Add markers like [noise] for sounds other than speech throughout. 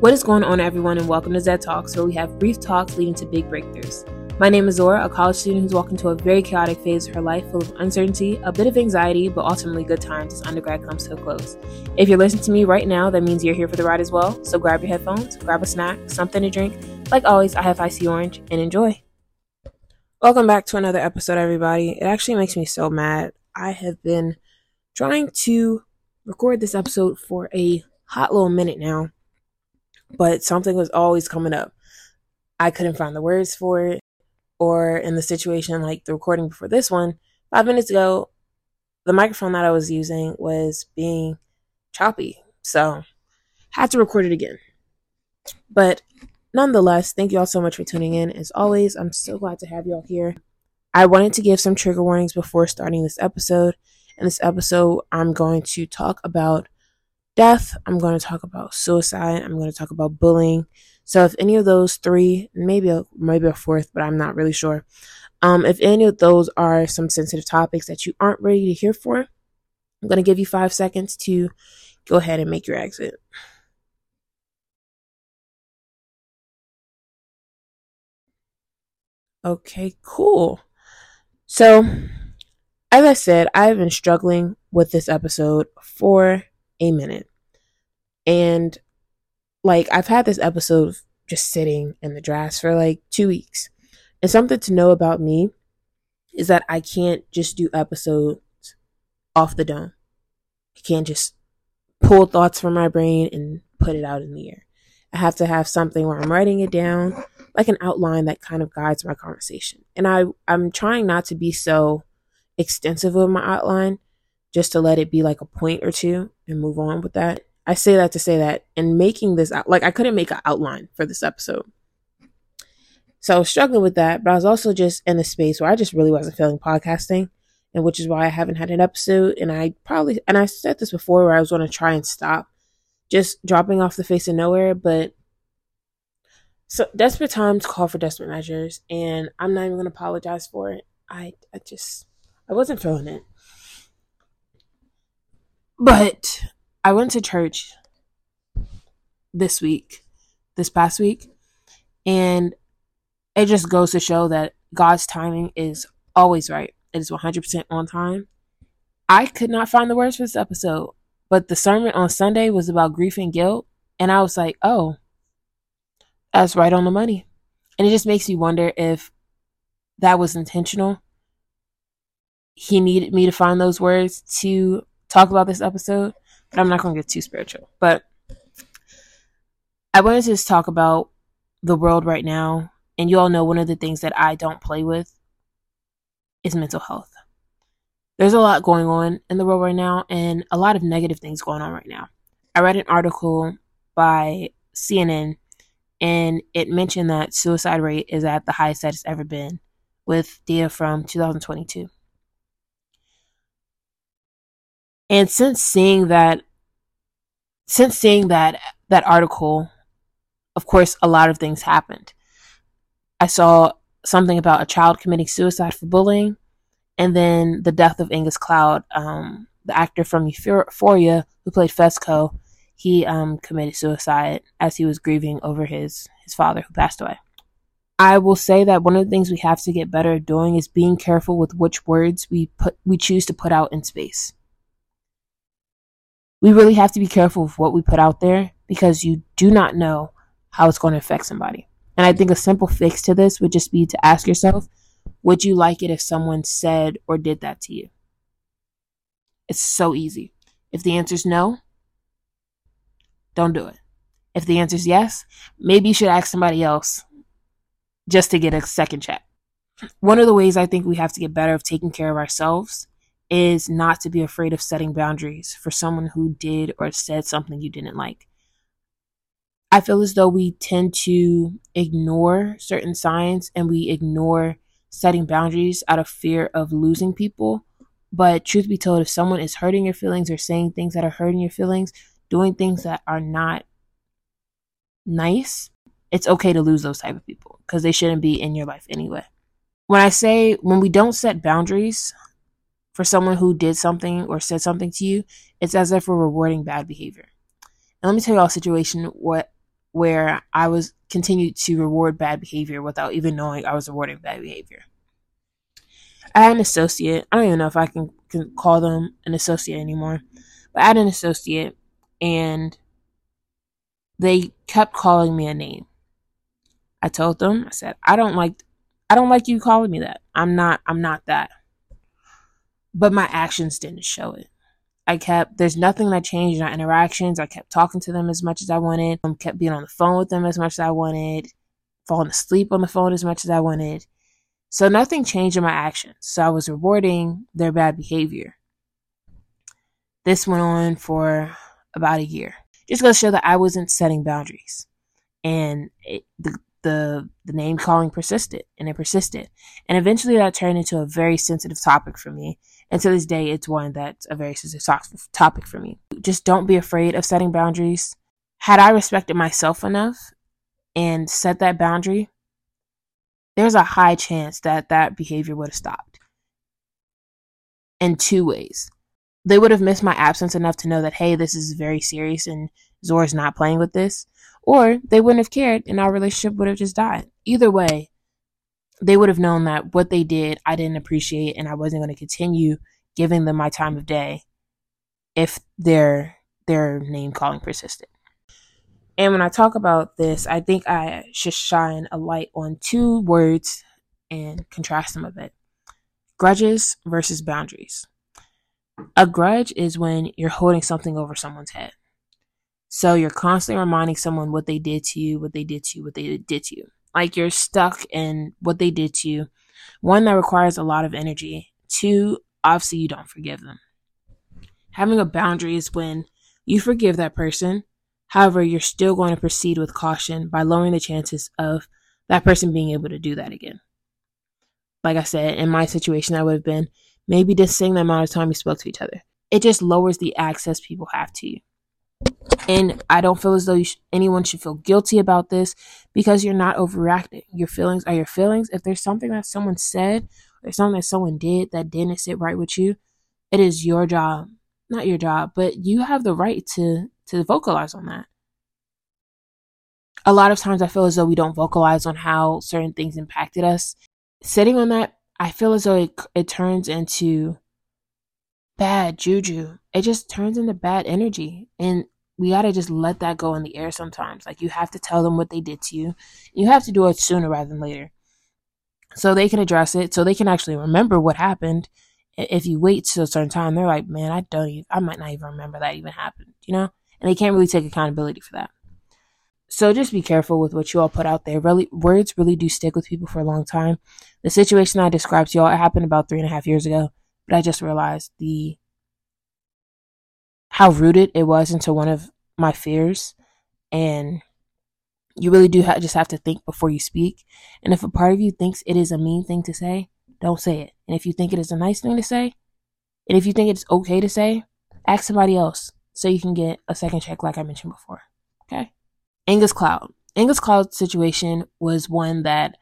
What is going on, everyone, and welcome to Zed Talks, where we have brief talks leading to big breakthroughs. My name is Zora, a college student who's walked into a very chaotic phase of her life full of uncertainty, a bit of anxiety, but ultimately good times as undergrad comes to a close. If you're listening to me right now, that means you're here for the ride as well, so grab your headphones, grab a snack, something to drink. Like always, I have Hi-C orange, and enjoy. Welcome back to another episode, everybody. It actually makes me so mad. I have been trying to record this episode for a hot little minute now but something was always coming up. I couldn't find the words for it. Or in the situation like the recording before this one, five minutes ago, the microphone that I was using was being choppy. So had to record it again. But nonetheless, thank you all so much for tuning in. As always, I'm so glad to have you all here. I wanted to give some trigger warnings before starting this episode. In this episode, I'm going to talk about death, I'm going to talk about suicide, I'm going to talk about bullying. So if any of those three, maybe a, maybe a fourth, but I'm not really sure. Um, if any of those are some sensitive topics that you aren't ready to hear for, I'm going to give you five seconds to go ahead and make your exit. Okay, cool. So, as I said, I've been struggling with this episode for a minute. And like I've had this episode just sitting in the drafts for like two weeks. And something to know about me is that I can't just do episodes off the dome. I can't just pull thoughts from my brain and put it out in the air. I have to have something where I'm writing it down, like an outline that kind of guides my conversation. And I, I'm trying not to be so extensive with my outline just to let it be like a point or two and move on with that. I say that to say that in making this out, like I couldn't make an outline for this episode. So I was struggling with that, but I was also just in a space where I just really wasn't feeling podcasting, and which is why I haven't had an episode. And I probably, and I said this before, where I was going to try and stop just dropping off the face of nowhere, but so desperate times call for desperate measures, and I'm not even going to apologize for it. I, I just, I wasn't feeling it. But I went to church this week, this past week, and it just goes to show that God's timing is always right. It is 100% on time. I could not find the words for this episode, but the sermon on Sunday was about grief and guilt, and I was like, oh, that's right on the money. And it just makes me wonder if that was intentional. He needed me to find those words to talk about this episode, but I'm not going to get too spiritual. But I wanted to just talk about the world right now. And you all know one of the things that I don't play with is mental health. There's a lot going on in the world right now and a lot of negative things going on right now. I read an article by CNN and it mentioned that suicide rate is at the highest that it's ever been with data from 2022. And since seeing that, since seeing that that article, of course, a lot of things happened. I saw something about a child committing suicide for bullying, and then the death of Angus Cloud, um, the actor from Euphoria who played Fezco. He um, committed suicide as he was grieving over his his father who passed away. I will say that one of the things we have to get better at doing is being careful with which words we put we choose to put out in space we really have to be careful with what we put out there because you do not know how it's going to affect somebody. And I think a simple fix to this would just be to ask yourself, would you like it if someone said or did that to you? It's so easy. If the answer is no, don't do it. If the answer is yes, maybe you should ask somebody else just to get a second check. One of the ways I think we have to get better of taking care of ourselves is not to be afraid of setting boundaries for someone who did or said something you didn't like. I feel as though we tend to ignore certain signs and we ignore setting boundaries out of fear of losing people. But truth be told, if someone is hurting your feelings or saying things that are hurting your feelings, doing things that are not nice, it's okay to lose those type of people because they shouldn't be in your life anyway. When I say when we don't set boundaries, for someone who did something or said something to you, it's as if we're rewarding bad behavior. And let me tell you all a situation what where I was continued to reward bad behavior without even knowing I was rewarding bad behavior. I had an associate. I don't even know if I can, can call them an associate anymore, but I had an associate and they kept calling me a name. I told them, I said, I don't like I don't like you calling me that. I'm not I'm not that. But my actions didn't show it. I kept there's nothing that changed in our interactions. I kept talking to them as much as I wanted. I kept being on the phone with them as much as I wanted, falling asleep on the phone as much as I wanted. So nothing changed in my actions. So I was rewarding their bad behavior. This went on for about a year. Just to show that I wasn't setting boundaries. And it, the, the, the name calling persisted and it persisted. And eventually that turned into a very sensitive topic for me. And to this day, it's one that's a very sensitive topic for me. Just don't be afraid of setting boundaries. Had I respected myself enough and set that boundary, there's a high chance that that behavior would have stopped. In two ways. They would have missed my absence enough to know that, hey, this is very serious and Zora's not playing with this. Or they wouldn't have cared and our relationship would have just died. Either way, they would have known that what they did I didn't appreciate and I wasn't going to continue giving them my time of day if their their name calling persisted. And when I talk about this, I think I should shine a light on two words and contrast them a bit grudges versus boundaries. A grudge is when you're holding something over someone's head. So you're constantly reminding someone what they did to you, what they did to you, what they did to you. Like you're stuck in what they did to you. One, that requires a lot of energy. Two, obviously you don't forgive them. Having a boundary is when you forgive that person, However, you're still going to proceed with caution by lowering the chances of that person being able to do that again. Like I said, in my situation, that would have been maybe just saying the amount of time we spoke to each other. It just lowers the access people have to you. And I don't feel as though sh- anyone should feel guilty about this because you're not overreacting. Your feelings are your feelings. If there's something that someone said or something that someone did that didn't sit right with you, it is your job, not your job, but you have the right to to vocalize on that. A lot of times I feel as though we don't vocalize on how certain things impacted us. Sitting on that, I feel as though it, it turns into bad juju. It just turns into bad energy. And we got to just let that go in the air sometimes. Like you have to tell them what they did to you. You have to do it sooner rather than later. So they can address it, so they can actually remember what happened. If you wait till a certain time, they're like, man, I don't even, I might not even remember that even happened, you know? and they can't really take accountability for that. So just be careful with what you all put out there. Really, words really do stick with people for a long time. The situation I described to y'all, it happened about three and a half years ago, but I just realized the how rooted it was into one of my fears, and you really do just have to think before you speak. And if a part of you thinks it is a mean thing to say, don't say it. And if you think it is a nice thing to say, and if you think it's okay to say, ask somebody else so you can get a second check like I mentioned before. Okay. Angus Cloud. Angus Cloud situation was one that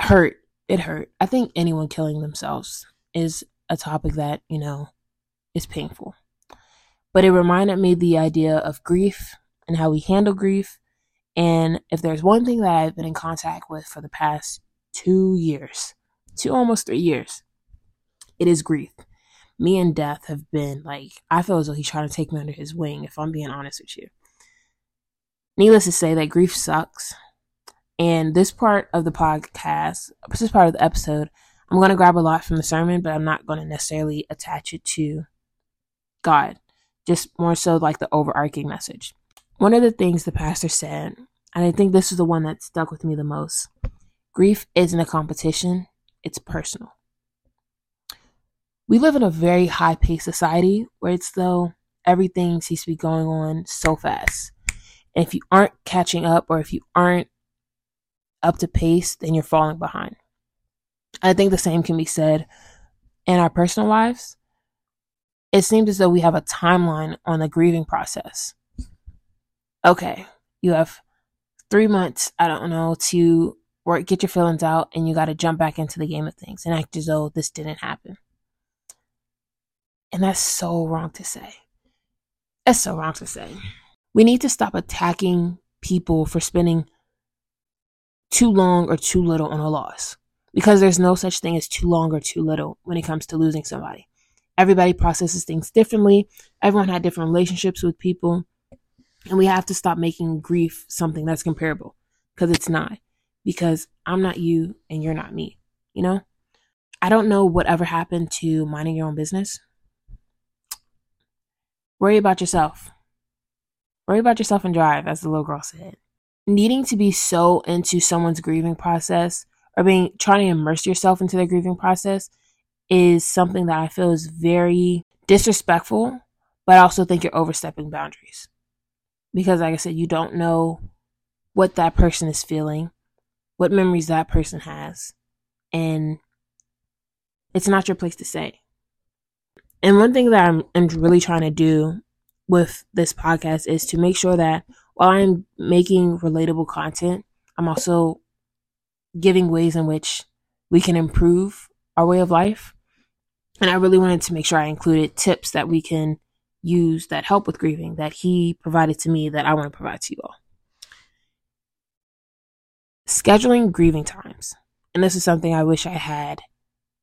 hurt. It hurt. I think anyone killing themselves is a topic that, you know, is painful. But it reminded me the idea of grief and how we handle grief. And if there's one thing that I've been in contact with for the past two years, two almost three years, it is grief me and Death have been like, I feel as though he's trying to take me under his wing, if I'm being honest with you. Needless to say, that grief sucks. And this part of the podcast, this part of the episode, I'm going to grab a lot from the sermon, but I'm not going to necessarily attach it to God, just more so like the overarching message. One of the things the pastor said, and I think this is the one that stuck with me the most grief isn't a competition, it's personal we live in a very high paced society where it's though everything seems to be going on so fast. And if you aren't catching up or if you aren't up to pace, then you're falling behind. I think the same can be said in our personal lives. It seems as though we have a timeline on the grieving process. Okay, you have three months, I don't know, to work, get your feelings out, and you got to jump back into the game of things and act as though this didn't happen. And that's so wrong to say. That's so wrong to say. We need to stop attacking people for spending too long or too little on a loss because there's no such thing as too long or too little when it comes to losing somebody. Everybody processes things differently. Everyone had different relationships with people. And we have to stop making grief something that's comparable because it's not. Because I'm not you and you're not me, you know? I don't know whatever happened to minding your own business. Worry about yourself. Worry about yourself and drive, as the little girl said. Needing to be so into someone's grieving process or being trying to immerse yourself into their grieving process is something that I feel is very disrespectful, but I also think you're overstepping boundaries. Because, like I said, you don't know what that person is feeling, what memories that person has, and it's not your place to say. And one thing that I'm, I'm really trying to do with this podcast is to make sure that while I'm making relatable content, I'm also giving ways in which we can improve our way of life. And I really wanted to make sure I included tips that we can use that help with grieving that he provided to me that I want to provide to you all. Scheduling grieving times. And this is something I wish I had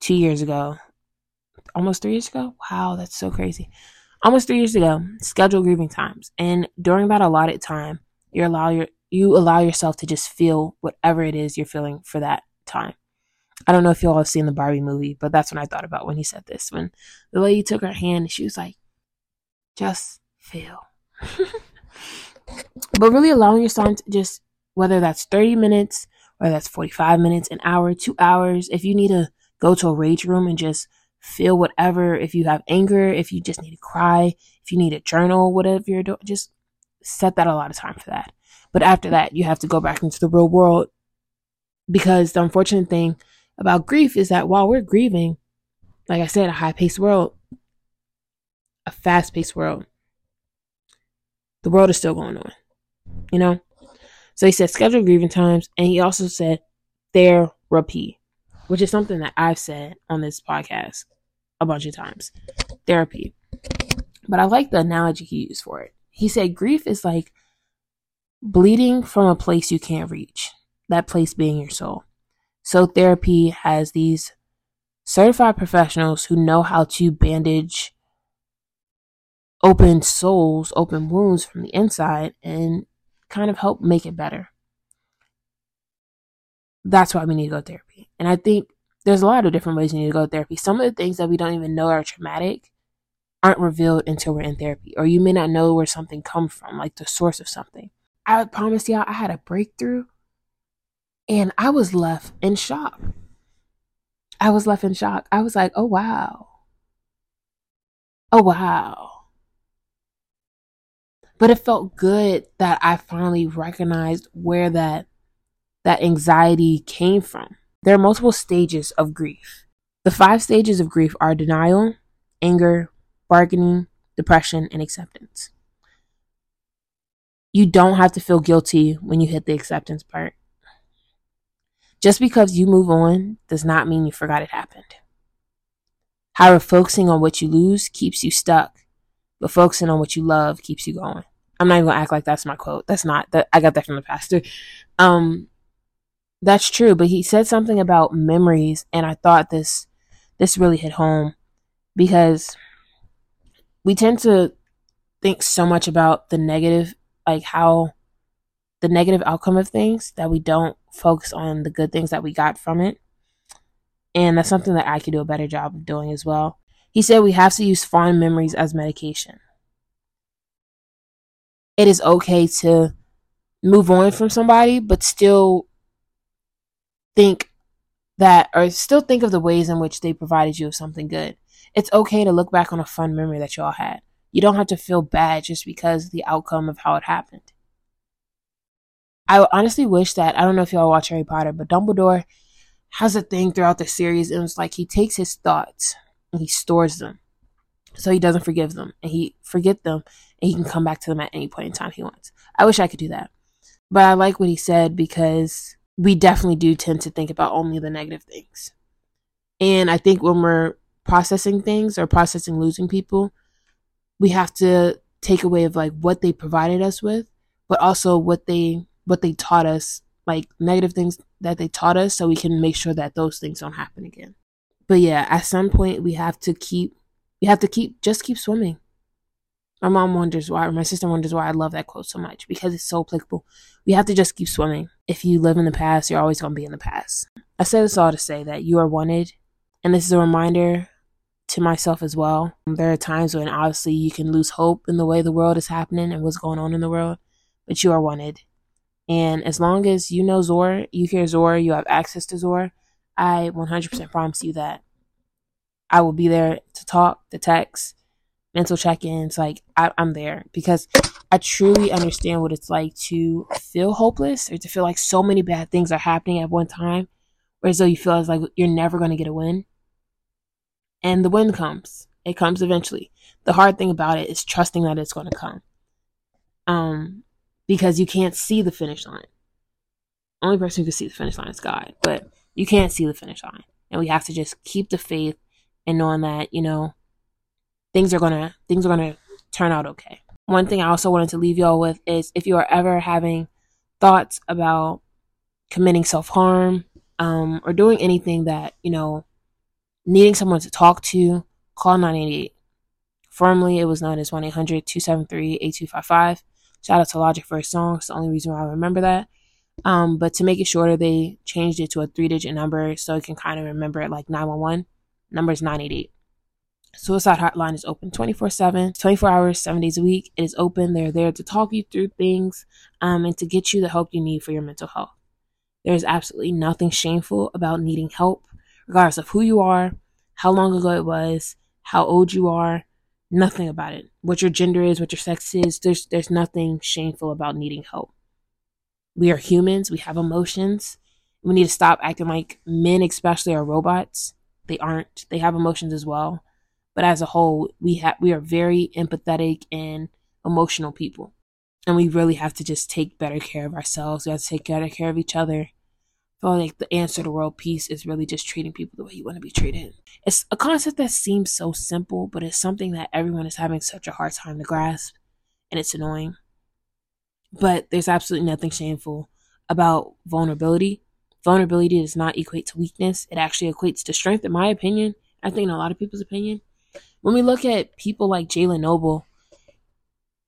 two years ago. Almost three years ago? Wow, that's so crazy. Almost three years ago, schedule grieving times. And during that allotted time, you allow your you allow yourself to just feel whatever it is you're feeling for that time. I don't know if you all have seen the Barbie movie, but that's what I thought about when he said this. When the lady took her hand and she was like, just feel. [laughs] but really allowing yourself to just, whether that's 30 minutes, whether that's 45 minutes, an hour, two hours, if you need to go to a rage room and just feel whatever, if you have anger, if you just need to cry, if you need a journal, whatever you're doing, just set that a lot of time for that. But after that, you have to go back into the real world because the unfortunate thing about grief is that while we're grieving, like I said, a high paced world, a fast paced world, the world is still going on, you know? So he said schedule grieving times, and he also said therapy, which is something that I've said on this podcast a bunch of times. Therapy. But I like the analogy he used for it. He said grief is like bleeding from a place you can't reach, that place being your soul. So, therapy has these certified professionals who know how to bandage open souls, open wounds from the inside, and kind of help make it better. That's why we need to go therapy. And I think there's a lot of different ways you need to go to therapy. Some of the things that we don't even know are traumatic aren't revealed until we're in therapy, or you may not know where something comes from, like the source of something. I promise y'all, I had a breakthrough and I was left in shock. I was left in shock. I was like, oh, wow. Oh, wow. But it felt good that I finally recognized where that that anxiety came from. There are multiple stages of grief. The five stages of grief are denial, anger, bargaining, depression, and acceptance you don't have to feel guilty when you hit the acceptance part. Just because you move on does not mean you forgot it happened. However, focusing on what you lose keeps you stuck, but focusing on what you love keeps you going. I'm not even gonna act like that's my quote. That's not that I got that from the pastor. Um, that's true, but he said something about memories, and I thought this this really hit home because we tend to think so much about the negative like how the negative outcome of things that we don't focus on the good things that we got from it. And that's something that I could do a better job of doing as well. He said we have to use fond memories as medication. It is okay to move on from somebody, but still think that, or still think of the ways in which they provided you with something good. It's okay to look back on a fun memory that y'all had. You don't have to feel bad just because the outcome of how it happened. I honestly wish that I don't know if y'all watch Harry Potter, but Dumbledore has a thing throughout the series, and it's like he takes his thoughts and he stores them, so he doesn't forgive them, and he forget them, and he can come back to them at any point in time he wants. I wish I could do that, but I like what he said because we definitely do tend to think about only the negative things, and I think when we're processing things or processing losing people, we have to take away of like what they provided us with, but also what they what they taught us, like negative things that they taught us so we can make sure that those things don't happen again. But yeah, at some point we have to keep we have to keep just keep swimming. My mom wonders why, or my sister wonders why I love that quote so much because it's so applicable. We have to just keep swimming. If you live in the past, you're always going to be in the past. I say this all to say that you are wanted, and this is a reminder to myself as well. There are times when obviously you can lose hope in the way the world is happening and what's going on in the world, but you are wanted. And as long as you know Zor, you hear Zor, you have access to Zor, I 100% promise you that I will be there to talk, to text, mental check ins. Like, I, I'm there because I truly understand what it's like to feel hopeless or to feel like so many bad things are happening at one time, or as though you feel as like you're never going to get a win. And the win comes, it comes eventually. The hard thing about it is trusting that it's going to come. Um, because you can't see the finish line. Only person who can see the finish line is God, but you can't see the finish line. And we have to just keep the faith and knowing that, you know, things are gonna things are gonna turn out okay. One thing I also wanted to leave y'all with is if you are ever having thoughts about committing self harm um, or doing anything that you know needing someone to talk to, call 988. Formerly, it was known as 1 800 273 8255. Shout out to Logic for a song. It's the only reason why I remember that. Um, but to make it shorter, they changed it to a three digit number so you can kind of remember it like 911. Number is 988. Suicide Hotline is open 24 7, 24 hours, 7 days a week. It is open. They're there to talk you through things um, and to get you the help you need for your mental health. There is absolutely nothing shameful about needing help, regardless of who you are, how long ago it was, how old you are, nothing about it. What your gender is, what your sex is, there's, there's nothing shameful about needing help. We are humans, we have emotions. We need to stop acting like men, especially, are robots. They aren't, they have emotions as well but as a whole, we have we are very empathetic and emotional people. And we really have to just take better care of ourselves. We have to take better care of each other. Like the answer to world peace is really just treating people the way you want to be treated. It's a concept that seems so simple, but it's something that everyone is having such a hard time to grasp, and it's annoying. But there's absolutely nothing shameful about vulnerability. Vulnerability does not equate to weakness. It actually equates to strength, in my opinion. I think in a lot of people's opinion when we look at people like Jalen Noble,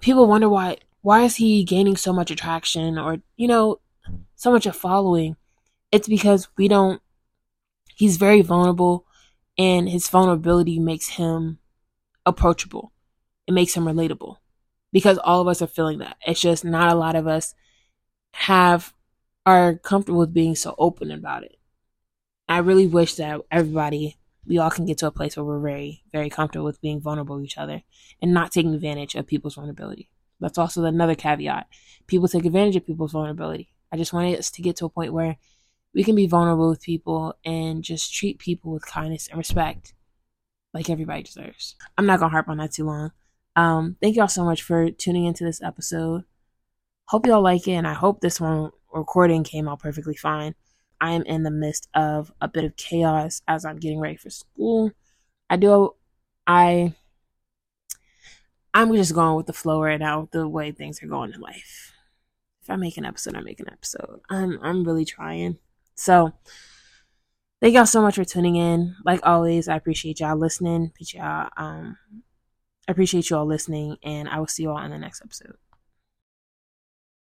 people wonder why why is he gaining so much attraction or you know so much of following. It's because we don't. He's very vulnerable, and his vulnerability makes him approachable. It makes him relatable because all of us are feeling that. It's just not a lot of us have are comfortable with being so open about it. I really wish that everybody we all can get to a place where we're very, very comfortable with being vulnerable with each other and not taking advantage of people's vulnerability. That's also another caveat. People take advantage of people's vulnerability. I just want us to get to a point where we can be vulnerable with people and just treat people with kindness and respect like everybody deserves. I'm not going to harp on that too long. Um, thank y'all so much for tuning into this episode. Hope y'all like it, and I hope this one recording came out perfectly fine. I am in the midst of a bit of chaos as I'm getting ready for school. I do, I, I'm just going with the flow right now, the way things are going in life. If I make an episode, I make an episode. I'm, I'm really trying. So, thank y'all so much for tuning in. Like always, I appreciate y'all listening. Y'all, um, I appreciate you all listening, and I will see you all in the next episode.